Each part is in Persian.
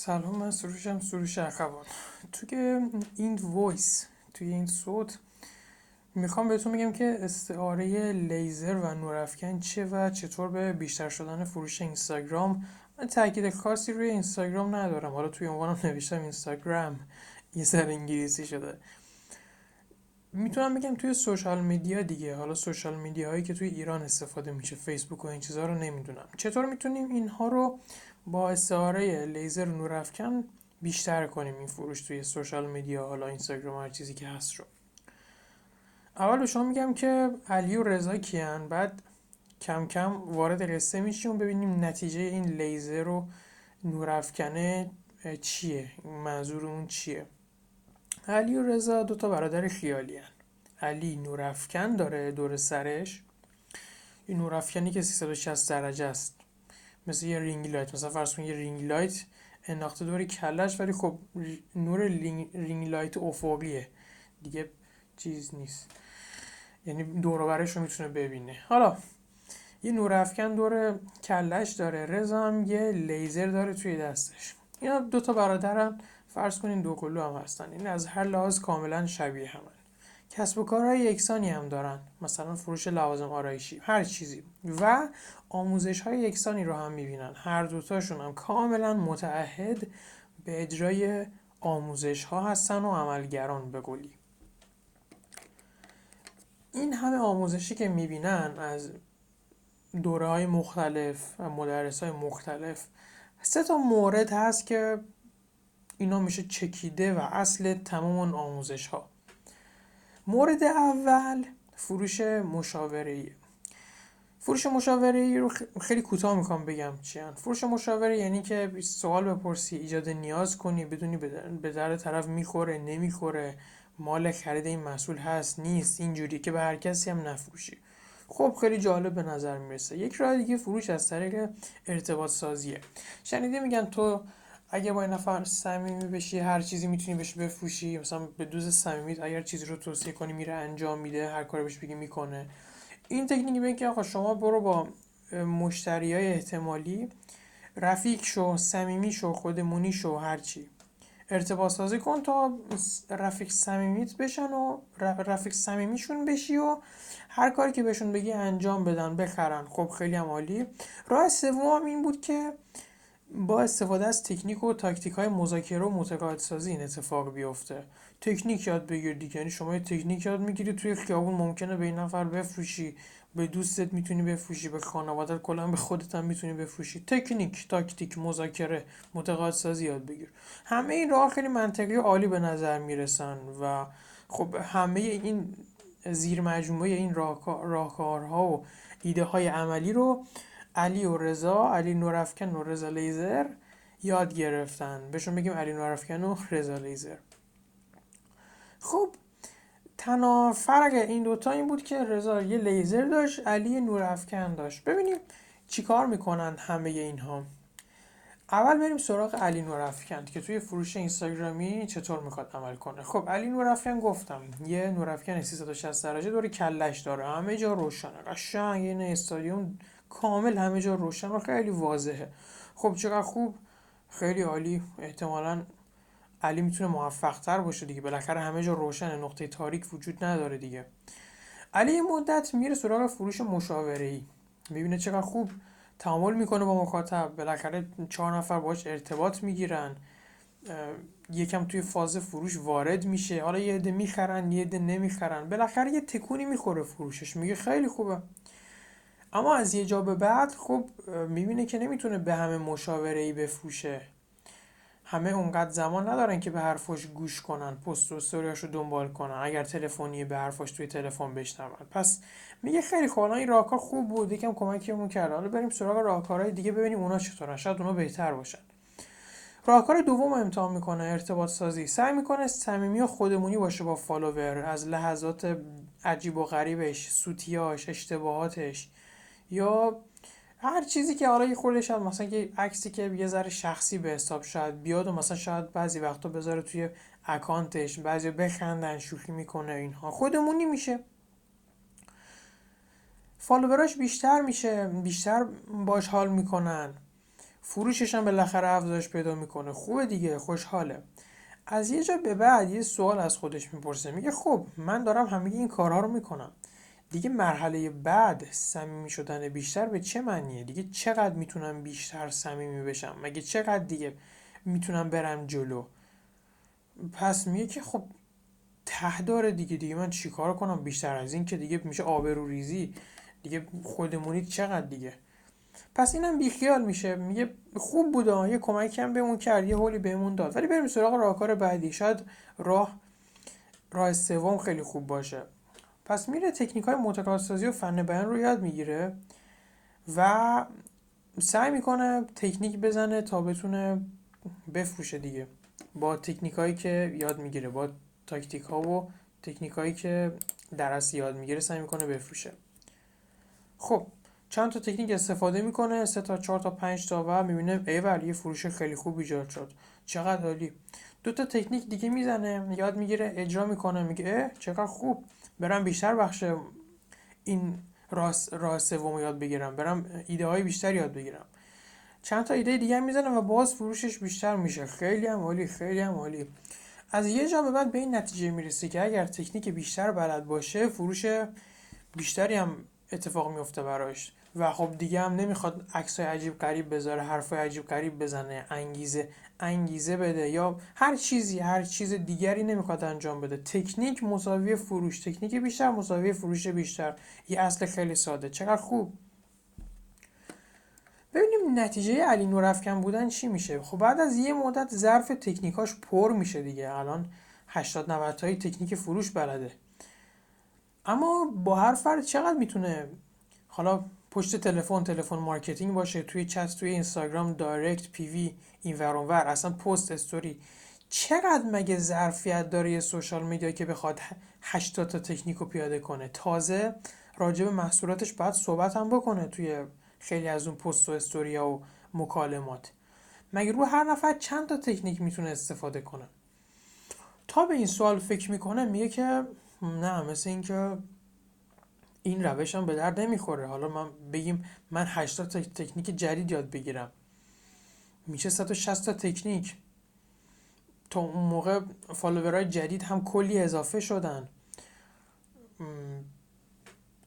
سلام من سروشم سروش اخوان توی این voice توی این صوت می‌خوام بهتون بگم که استعاره لیزر و نورافکن چیه و چطور به بیشتر شدن فروش اینستاگرام؟ من تاکید خاصی روی اینستاگرام ندارم. حالا توی عنوانم نوشتم اینستاگرام. یه سر انگلیسی شده. می‌تونم بگم توی social media دیگه. حالا social media هایی که توی ایران استفاده میشه فیسبوک و این چیزها رو نمی‌دونم. چطور می‌تونیم اینها رو با استعاره لیزر نورافکن بیشتر کنیم این فروش توی سوشال میدیا حالا اینستاگرام هر چیزی که هست رو. اول به شما میگم که علی و رضا کیان بعد کم کم وارد قصه میشیم و ببینیم نتیجه این لیزر و نورافکنه چیه؟ منظور اون چیه؟ علی و رضا دوتا برادر خیالی هن. علی نورافکن داره دور سرش. این نورافکنی که 360 درجه است. مثل یه ring light. مثلا فرض کن یه ring light انداخته دور کلش ولی خب نور ring light افقیه. دیگه چیز نیست. یعنی دور رو می‌تونه ببینه. حالا یه نور افکن دور کلش داره. رضا هم یه لیزر داره توی دستش. اینا دوتا برادرن. فرض کنین دوقلو هم هستن. این از هر لحاظ کاملا شبیه همن. کسب و کارهای یکسانی هم دارن. مثلا فروش لوازم آرایشی هر چیزی. و آموزش های یکسانی رو هم می‌بینن. هر دوتاشون هم کاملا متعهد به اجرای آموزش ها هستن و عملگران به گلی این همه آموزشی که می‌بینن از دوره های مختلف و مدرس های مختلف سه تا مورد هست که اینا میشه چکیده و اصل تمام آموزش ها مورد اول فروش مشاوره. فروش مشاوره رو خیلی کوتاه می‌خوام بگم چیان فروش مشاوره یعنی که سوال بپرسی ایجاد نیاز کنی بدونی به در طرف می‌خوره نمی‌خوره مال خرید این مسئول هست نیست اینجوری که به هر کسی هم نفروشی. خب خیلی جالب به نظر می‌رسه. یک راه دیگه فروش از طریق ارتباط سازیه. شنیده میگن تو اگه با این نفر صمیمی بشی هر چیزی می‌تونی بهش بفروشی مثلا به دوز صمیمیت اگر چیزی رو توصیه کنی میره انجام میده هر کاری بهش بگی می‌کنه. این تکنیک به که آقا شما برو با مشتری های احتمالی رفیق شو صمیمی شو خودمونی شو هرچی ارتباط سازی کن تا رفیق صمیمیت بشن و رفیق صمیمیشون بشی و هر کاری که بهشون بگی انجام بدن بخرن. خب خیلی هم عالی. راه سوم این بود که با استفاده از تکنیک و تاکتیک های مذاکره و متقاعد سازی این اتفاق بیفته. تکنیک یاد بگیر دیگه. یعنی شما تکنیک یاد می‌گیری توی خیابون ممکنه به این نفر بفروشی. به دوستت می‌تونی بفروشی. به خانواده کلا به خودت هم می‌تونی بفروشی. تکنیک تاکتیک مذاکره متقاعد سازی یاد بگیر. همه این راه خیلی منطقی و عالی به نظر می‌رسن و خب همه این زیر مجموعه این راهکارها و ایده های عملی رو علی و رضا علی نورافکن و رضا لیزر یاد گرفتن. بهشون بگیم علی نورافکن و رضا لیزر. خب تنها فرق این دوتا این بود که رضا یه لیزر داشت علی نورافکن داشت. ببینیم چیکار می‌کنن همه اینها. اول بریم سراغ علی نورافکن که توی فروش اینستاگرامی چطور می‌خواد عمل کنه. خب علی نورافکن گفتم یه نورافکن 360 درجه دور کلش داره. همه جا روشنه. قشنگ یه استادیوم کامل همه جا روشن و خیلی واضحه. خب چقدر خوب؟ خیلی عالی. احتمالا علی می‌تونه موفق تر باشه دیگه. بالاخره همه جا روشنه. نقطه تاریک وجود نداره دیگه. علی مدت میره سراغ فروش مشاوره ای می‌بینه چقدر خوب تعامل می‌کنه با مخاطب. بالاخره چهار نفر باش ارتباط می‌گیرن. یکم توی فاز فروش وارد میشه. حالا یه عده می‌خرن یه عده نمی‌خرن. بالاخره یه تکونی می‌خوره فروشش. میگه خیلی خوبه. اما از یه جا به بعد خب می‌بینه که نمی‌تونه به همه مشاوره ای بفروشه. همه اونقدر زمان ندارن که به حرفاش گوش کنن پست و رو دنبال کنن اگر تلفنی به حرفاش توی تلفن بشنون. پس میگه خیلی خوب این راهکار خوب بود یکم کمکمون کرد. حالا بریم سراغ راهکارهای دیگه ببینیم اونا چطورن. شاید اونا بهتر باشن. راهکار دوم امتحان می‌کنه ارتباط سازی. سعی می‌کنه صمیمی و خودمونی باشه با فالوور. از لحظات عجیب و غریبش سوتیاش اشتباهاتش. یا هر چیزی که حالا یه خورده شاید مثلا که عکسی که یه ذره شخصی به حساب شاید بیاد و مثلا شاید بعضی وقتا بذاره توی اکانتش بعضی بخندن شوخی می‌کنه اینها. خودمونی میشه. فالووراش بیشتر میشه بیشتر باش حال می‌کنن. فروشش هم بالاخره افزایش پیدا می‌کنه. خوبه دیگه خوشحاله. از یه جا به بعد یه سوال از خودش می‌پرسه. میگه خب من دارم همه این کارها رو می‌کنم. دیگه مرحله بعد صمیمی شدن بیشتر به چه معنیه؟ دیگه چقدر می‌تونم بیشتر صمیمی بشم؟ مگه چقدر دیگه می‌تونم برم جلو؟ پس میگه که خب ته داره دیگه دیگه من چیکار کنم؟ بیشتر از این که دیگه میشه آبرو ریزی. دیگه خودمونید چقدر دیگه. پس اینم بیخیال میشه. میگه خوب بوده یه کمکی هم بهمون کرد یه حولی بهمون داد. ولی بریم سراغ راهکار بعدی. شاید راه راه سوم خیلی خوب باشه. پس میره تکنیک های متکارسازی و فن بیان رو یاد می‌گیره و سعی می‌کنه تکنیک بزنه تا بتونه بفروشه دیگه. با تکنیک هایی که یاد می‌گیره با تاکتیک ها و تکنیک هایی که درس یاد می‌گیره سعی می‌کنه بفروشه. خب چند تا تکنیک استفاده می‌کنه. سه تا چهار تا پنج تا و می‌بینه ای یه فروش خیلی خوب ایجاد شد. چقدر عالی. دو تا تکنیک دیگه می‌زنه یاد می‌گیره اجرا می‌کنه میگه اه چقدر خوب. برم بیشتر بخش این راس راه سوم یاد بگیرم. برم ایده های بیشتر یاد بگیرم. چند تا ایده دیگه می‌زنه و باز فروشش بیشتر میشه. خیلی هم عالی خیلی هم عالی. از یه جا به بعد به این نتیجه می‌رسه که اگر تکنیک بیشتر بلد باشه فروش بیشتری هم اتفاق میفته براش. و خب دیگه هم نمی‌خواد عکسای عجیب غریب بذاره حرفای عجیب غریب بزنه انگیزه انگیزه بده یا هر چیزی هر چیز دیگری نمی‌خواد انجام بده. تکنیک مساوی فروش تکنیک بیشتر مساوی فروش بیشتر. یه اصل خیلی ساده. چقدر خوب. ببینیم نتیجه علی نورافکن بودن چی میشه. خب بعد از یه مدت ظرف تکنیکاش پر میشه دیگه. الان 80 90 تایی تکنیک فروش بلده. اما با هر فرد چقدر می‌تونه؟ حالا پشت تلفن تلفن marketing باشه توی چت توی اینستاگرام direct PV این ور اصلا پست استوری. چقدر مگه ظرفیت داره یه social media که بخواد 80 تا تکنیک رو پیاده کنه؟ تازه راجع به محصولاتش باید صحبت هم بکنه توی خیلی از اون پست و استوریا و مکالمات. مگه رو هر نفر چند تا تکنیک می‌تونه استفاده کنه؟ تا به این سوال فکر می‌کنه میگه که نه مثل اینکه این روش هم به درد نمی‌خوره. حالا من بگیم من 80 تا تکنیک جدید یاد بگیرم. میشه 160 تا تکنیک. تا اون موقع فالوورهای جدید هم کلی اضافه شدن.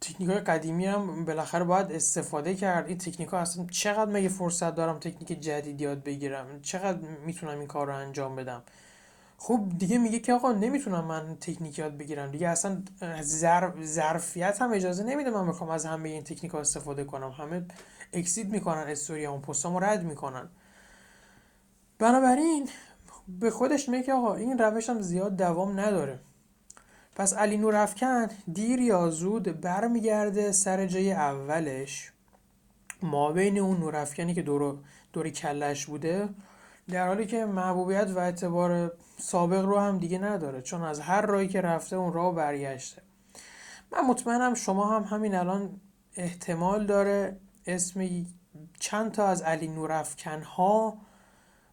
تکنیک های قدیمی هم بالاخره باید استفاده کرد. این تکنیک ها اصلا چقدر مگه فرصت دارم تکنیک جدید یاد بگیرم؟ چقدر می‌تونم این کار رو انجام بدم؟ خب دیگه میگه که آقا نمی‌تونم من تکنیک یاد بگیرم. دیگه اصلا ظرفیت هم اجازه نمیده من بخوام از همه این تکنیک ها استفاده کنم. همه اکسید می‌کنن استوری اون پستامو رد می‌کنن. بنابراین به خودش میگه که آقا این روش هم زیاد دوام نداره. پس علی نور افکن دیر یا زود برمیگرده سر جای اولش. ما بین اون نورافکنی که دور دوری کلش بوده در حالی که محبوبیت و اعتبار سابق رو هم دیگه نداره چون از هر راهی که رفته اون راه برگشته. من مطمئنم شما هم همین الان احتمال داره اسم چند تا از علی نورافکن ها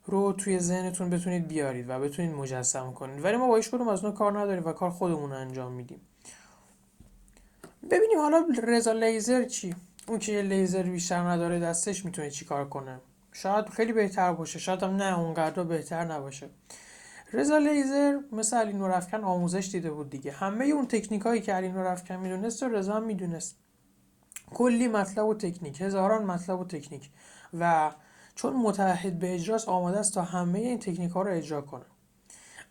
رو توی ذهنتون بتونید بیارید و بتونید مجسم کنید. ولی ما با کدوم از اون کار نداریم و کار خودمون انجام میدیم. ببینیم حالا رضا لیزر چی؟ اون که یه لیزر بیشتر نداره دستش می‌تونه چی کار کنه؟ شاید خیلی بهتر باشه شاید هم نه اونقدر بهتر نباشه. رضا لیزر مثل علی نورافکن آموزش دیده بود دیگه. همه اون تکنیک هایی که علی نورافکن می‌دونست و رضا هم می‌دونست. کلی مطلب و تکنیک هزاران مطلب و تکنیک. و چون متحد به اجراست آماده است تا همه این تکنیک ها رو اجرا کنه.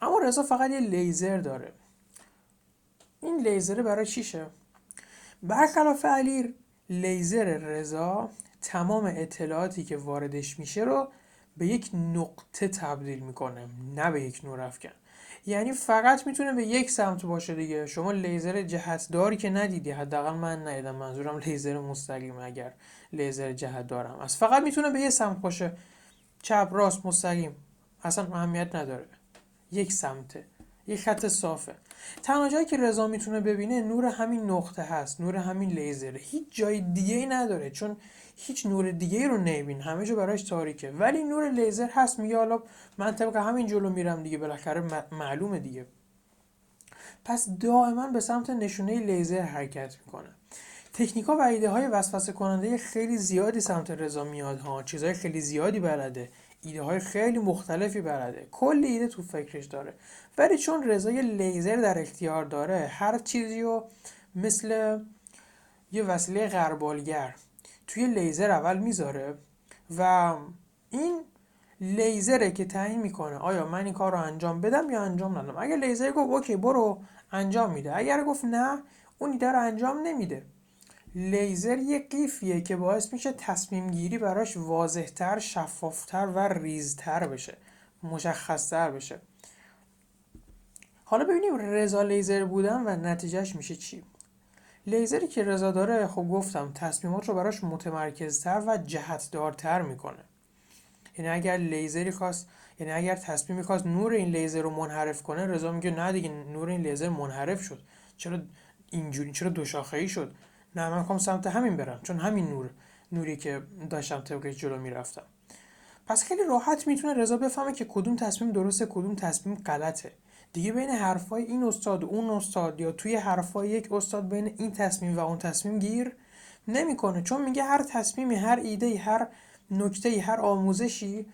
اما رضا فقط یه لیزر داره. این لیزر برای چیشه؟ برخلاف علی لیزر رضا تمام اطلاعاتی که واردش میشه رو به یک نقطه تبدیل می‌کنه نه به یک نور افکن یعنی فقط می‌تونه به یک سمت باشه دیگه. شما لیزر جهتداری که ندیدی حداقل من ندیدم. منظورم لیزر مستقیم. اگر لیزر جهت دارم از فقط می‌تونه به یک سمت باشه. چپ راست مستقیم. اصلا اهمیت نداره. یک سمته. یک خط صافه. تنها جایی که رضا می‌تونه ببینه نور همین نقطه هست نور همین لیزره هیچ جای دیگه ای نداره چون هیچ نور دیگه ای رو نمیبین همه جا براش تاریکه. ولی نور لیزر هست میگه حالا من طبق همین جلو میرم دیگه بالاخره معلومه دیگه. پس دائما به سمت نشونه لیزر حرکت می‌کنه. تکنیکا و ایده های وسوسه کننده خیلی زیادی سمت رضا میاد ها. چیزهای خیلی زیادی بلده. ایده های خیلی مختلفی بلده کلی ایده تو فکرش داره. ولی چون رضا یه لیزر در اختیار داره هر چیزی رو مثل یه وسیله غربالگر توی لیزر اول می‌ذاره و این لیزره که تعیین می‌کنه آیا من این کار رو انجام بدم یا انجام ندم؟ اگر لیزر گفت OK برو انجام میده. اگر گفت نه اون ایده رو انجام نمیده. لیزر یه قیفیه که باعث میشه تصمیم گیری براش واضحتر شفافتر و ریزتر بشه مشخصتر بشه. حالا ببینیم رضا لیزر بودن و نتیجهش میشه چی. لیزری که رضا داره خب گفتم تصمیمات رو براش متمرکزتر و جهتدارتر می‌کنه. یعنی اگر لیزری خواست یعنی اگر تصمیم خواست نور این لیزر رو منحرف کنه رضا میگه نه دیگه نور این لیزر منحرف شد. چرا اینجوری چرا دو شاخه ای شد؟ نه من می‌خوام سمت همین برم چون همین نور نوری که داشتم طبقش جلو می‌رفتم. پس خیلی راحت می‌تونه رضا بفهمه که کدوم تصمیم درسته کدوم تصمیم غلطه. دیگه بین حرفای این استاد و اون استاد یا توی حرفای یک استاد بین این تصمیم و اون تصمیم گیر نمی‌کنه. چون میگه هر تصمیمی هر ایده هر نکته هر آموزشی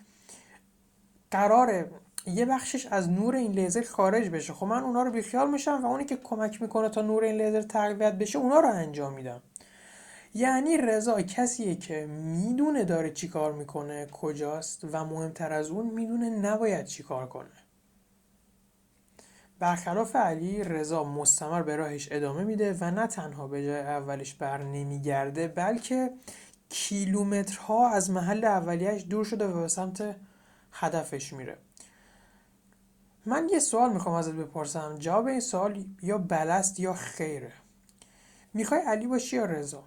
قراره یه بخشش از نور این لیزر خارج بشه. خب من اونا رو بیخیال میشم و اونی که کمک می‌کنه تا نور این لیزر تقویت بشه اونا رو انجام میدم. یعنی رضا کسیه که می‌دونه داره چی کار می‌کنه کجاست و مهمتر از اون می‌دونه نباید چی کار کنه. برخلاف علی رضا مستمر به راهش ادامه میده و نه تنها به جای اولش بر نمیگرده بلکه کیلومترها از محل اولیش دور شده و به سمت هدفش میره. من یه سوال می‌خوام ازت بپرسم. جواب این سوال یا بلست یا خیره. می‌خوای علی باشی یا رضا؟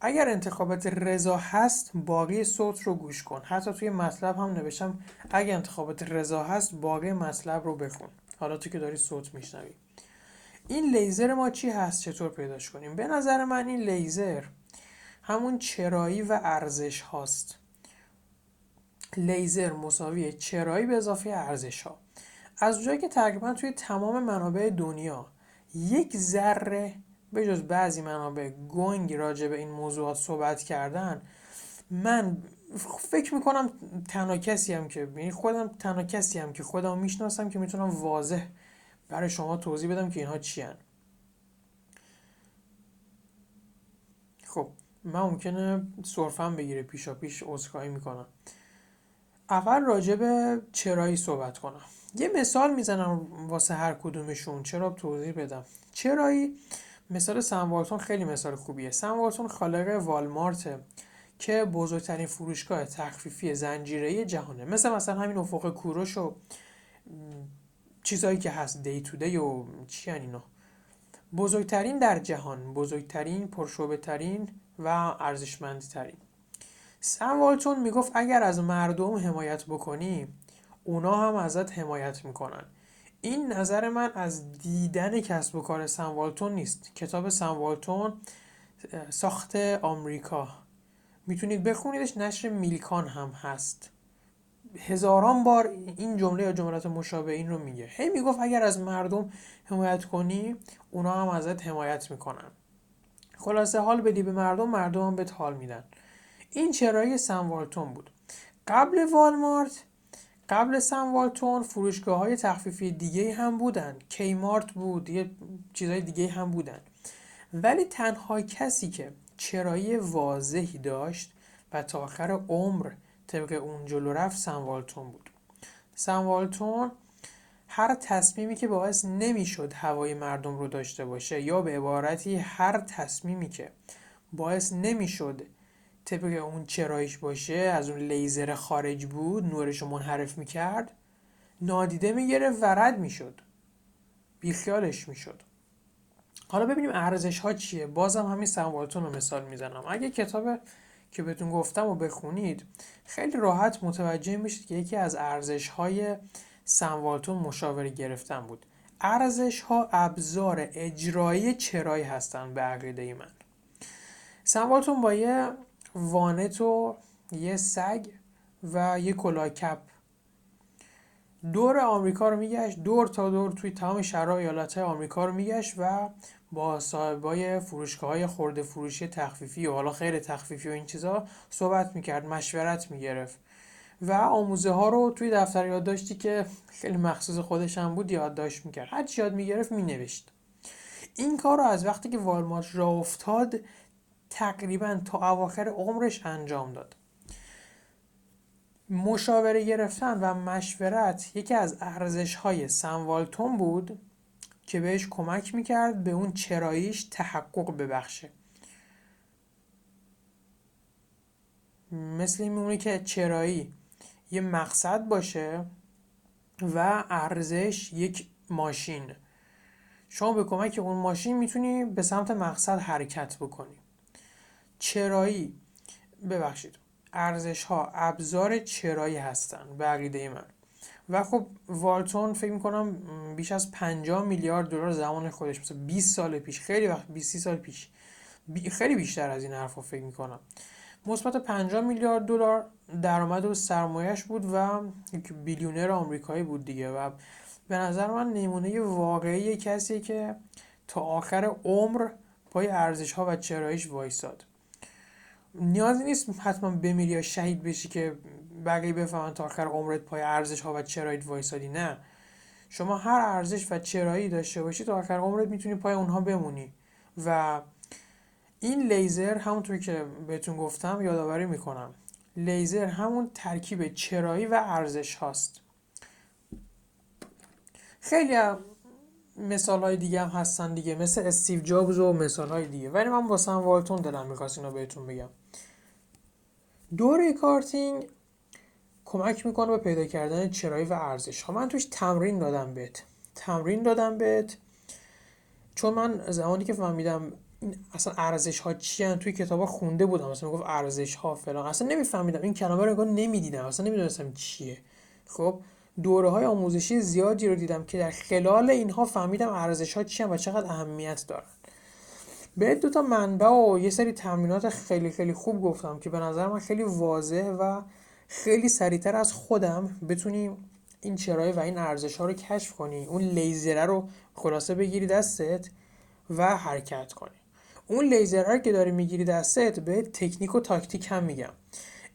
اگر انتخابات رضا هست باقی صوت رو گوش کن. حتی توی مطلب هم نوشتم اگر انتخابات رضا هست باقی مطلب رو بخون. حالا تو که داری صوت میشنوی. این لیزر ما چی هست؟ چطور پیداش کنیم؟ به نظر من این لیزر همون چرایی و ارزش هاست. لیزر مساوی چرایی به اضافه ارزش ها. از اونجایی که تقریبا توی تمام منابع دنیا یک ذره به جز بعضی منابع گنگ راجع به این موضوعات صحبت کردن من فکر می‌کنم تنها کسی هم که یعنی خودم تنها کسی هم که خودم می‌شناسم که می‌تونم واضح برای شما توضیح بدم که اینها چی هن. خب من ممکنه صرفم بگیره پیشا پیش عذرخواهی می‌کنم اول راجع به چرایی صحبت کنم یه مثال می‌زنم واسه هر کدومشون. چرا توضیح بدم؟ چرایی؟ مثال سنوالتون خیلی مثال خوبیه. سنوالتون خالق والمارت که بزرگترین فروشگاه تخفیفی زنجیره جهانه. مثل مثلا همین افق کوروش و چیزهایی که هست دی تو دی و چی اینا. بزرگترین در جهان بزرگترین پرشوبه ترین و ارزشمندی ترین سم والتون می‌گفت اگر از مردم حمایت بکنی اونا هم ازت حمایت می‌کنن. این نظر من از دیدن کسب و کار سنوالتون نیست. کتاب سنوالتون ساخت آمریکا. می‌تونید بخونیدش نشر میلکان هم هست. هزاران بار این جمله یا جملات مشابه این رو میگه. هی می‌گفت اگر از مردم حمایت کنی اونا هم ازت حمایت می‌کنن. خلاصه حال بدی به مردم مردم هم بهت حال میدن. این چرایی سنوالتون بود. قبل والمارت قبل سنوالتون فروشگاه های تخفیفی دیگه هم بودن. کیمارت بود یه چیزهای دیگه هم بودن. ولی تنها کسی که چرایی واضحی داشت و تا آخر عمر طبق اون جلو رفت سنوالتون بود. سنوالتون هر تصمیمی که باعث نمی‌شد هوای مردم رو داشته باشه یا به عبارتی هر تصمیمی که باعث نمی‌شد طبق اون چرایش باشه از اون لیزر خارج بود نورش رو منحرف می‌کرد نادیده می‌گرفت و رد می‌شد. بیخیالش می‌شد. حالا ببینیم ارزش ها چیه. بازم همین سنوالتون رو مثال می‌زنم. اگه کتاب که بهتون گفتم و بخونید خیلی راحت متوجه میشید که یکی از ارزش های سنوالتون مشاوره گرفتن بود. ارزش ها ابزار اجرایی چرایی هستن به عقیده من. سنوالتون با یه وانت و یه سگ و یه کلاکپ دور آمریکا رو میگشت دور تا دور توی تمام شهرهای ایالت آمریکا رو میگشت و با صاحبای فروشگاه های خورده فروشی تخفیفی و حالا خیر تخفیفی و این چیزا صحبت می‌کرد مشورت می‌گرفت. و آموزه ها رو توی دفتر یادداشتی که خیلی مخصوص خودش هم بود یادداشت می‌کرد. هر چی یاد می‌گرفت مینوشت. این کار رو از وقتی که والمارت را افتاد تقریبا تا اواخر عمرش انجام داد. مشاوره گرفتن و مشورت یکی از ارزش های سنوالتون بود که بهش کمک می‌کرد به اون چراییش تحقق ببخشه. مثل این که چرایی یه مقصد باشه و ارزش یک ماشین. شما به کمک اون ماشین می‌تونی به سمت مقصد حرکت بکنی. چرایی. ببخشید. ارزش ها ابزار چرایی هستن به عقیده من. و خب والتون فکر می‌کنم بیش از 50 میلیارد دلار زمان خودش. مثلا 20 سال پیش خیلی وقت 20 سال پیش. خیلی بیشتر از این حرفا فکر می‌کنم. مثبت 50 میلیارد دلار درآمد و سرمایش بود و یک بیلیونر آمریکایی بود دیگه. و به نظر من نمونه واقعی کسی که تا آخر عمر پای ارزش ها و چرایش وایساد. نیازی نیست حتما بمیری یا شهید بشی که بقیه بفهمن تا آخر عمرت پای ارزش ها و چرایت وایسادی. نه. شما هر ارزش و چرایی داشته باشی تا آخر عمرت می‌تونی پای اونها بمونی. و این لیزر همونطور که بهتون گفتم یادآوری می‌کنم. لیزر همون ترکیب چرایی و ارزش هاست. خیلی مثال های دیگه هم هستن دیگه. مثل استیو جابز و مثال های دیگه. ولی من واسه والتون دلم می‌خواست اینو بهتون بگم. دوره کارتینگ کمک می‌کنه به پیدا کردن چرایی و ارزش. ها من توش تمرین دادم بهت. تمرین دادم بهت. چون من زمانی که فهمیدم این اصلا ارزش ها چی توی کتابا خونده بودم. مثلا می‌گفت ارزش ها فلان. اصلا نمیفهمیدم. این کلمه رو نمی‌دیدم. اصلا نمی‌دونستم چیه. خب دوره های آموزشی زیادی رو دیدم که در خلال اینها فهمیدم ارزش ها چی و چقدر اهمیت دارن. به دو تا منبع و یه سری تمرینات خیلی خیلی خوب گفتم که به نظر من خیلی واضح و خیلی سریعتر از خودم بتونیم این چرایی و این ارزش ها رو کشف کنی اون لیزره رو خلاصه بگیری دستت و حرکت کنی. اون لیزره که داری می‌گیری دستت به تکنیک و تاکتیک هم میگم.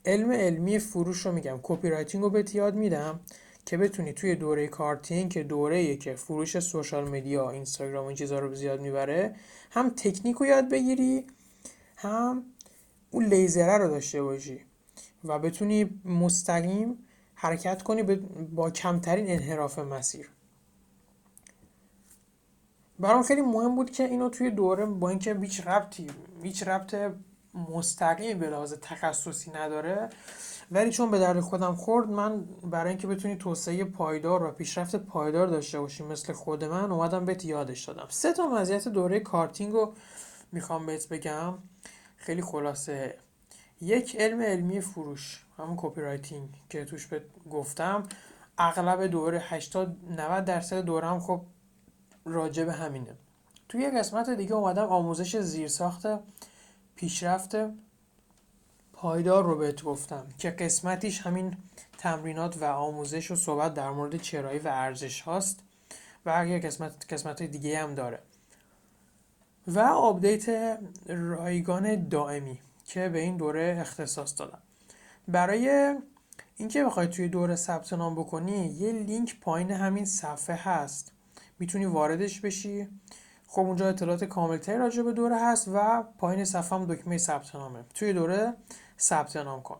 علم علمی فروش رو میگم. copywriting رو بهت یاد میدم. که بتونی توی دوره کارتینگ که دوره که فروش social media اینستاگرام این چیزها رو زیاد می‌بره هم تکنیک رو یاد بگیری هم اون لیزره رو داشته باشی و بتونی مستقیم حرکت کنی با کمترین انحراف مسیر. برام خیلی مهم بود که اینو توی دوره با اینکه هیچ ربطی هیچ ربط مستقیم به لحاظ تخصصی نداره. ولی چون به درد خودم خورد من برای اینکه بتونی توسعه پایدار و پیشرفت پایدار داشته باشی مثل خود من اومدم بهت یادش دادم. سه تا مزیت دوره کارتینگ رو می‌خوام بهت بگم. خیلی خلاصه. یک علم علمی فروش. همون copywriting که توش بهت گفتم. اغلب دوره 80 90 درصد دوره هم خب راجع به همینه. توی یه قسمت دیگه اومدم آموزش زیرساخت پیشرفت پایدار رو بهت گفتم که قسمتیش همین تمرینات و آموزش و صحبت در مورد چرایی و ارزش هاست و اگر قسمت قسمت دیگه هم داره. و آپدیت رایگان دائمی که به این دوره اختصاص دادم. برای اینکه بخوای توی دوره ثبت نام بکنی یه لینک پایین همین صفحه هست. می‌تونی واردش بشی خب اونجا اطلاعات کاملتری راجع به دوره هست و پایین صفحه هم دکمه ثبت نامه توی دوره ثبت نام کن.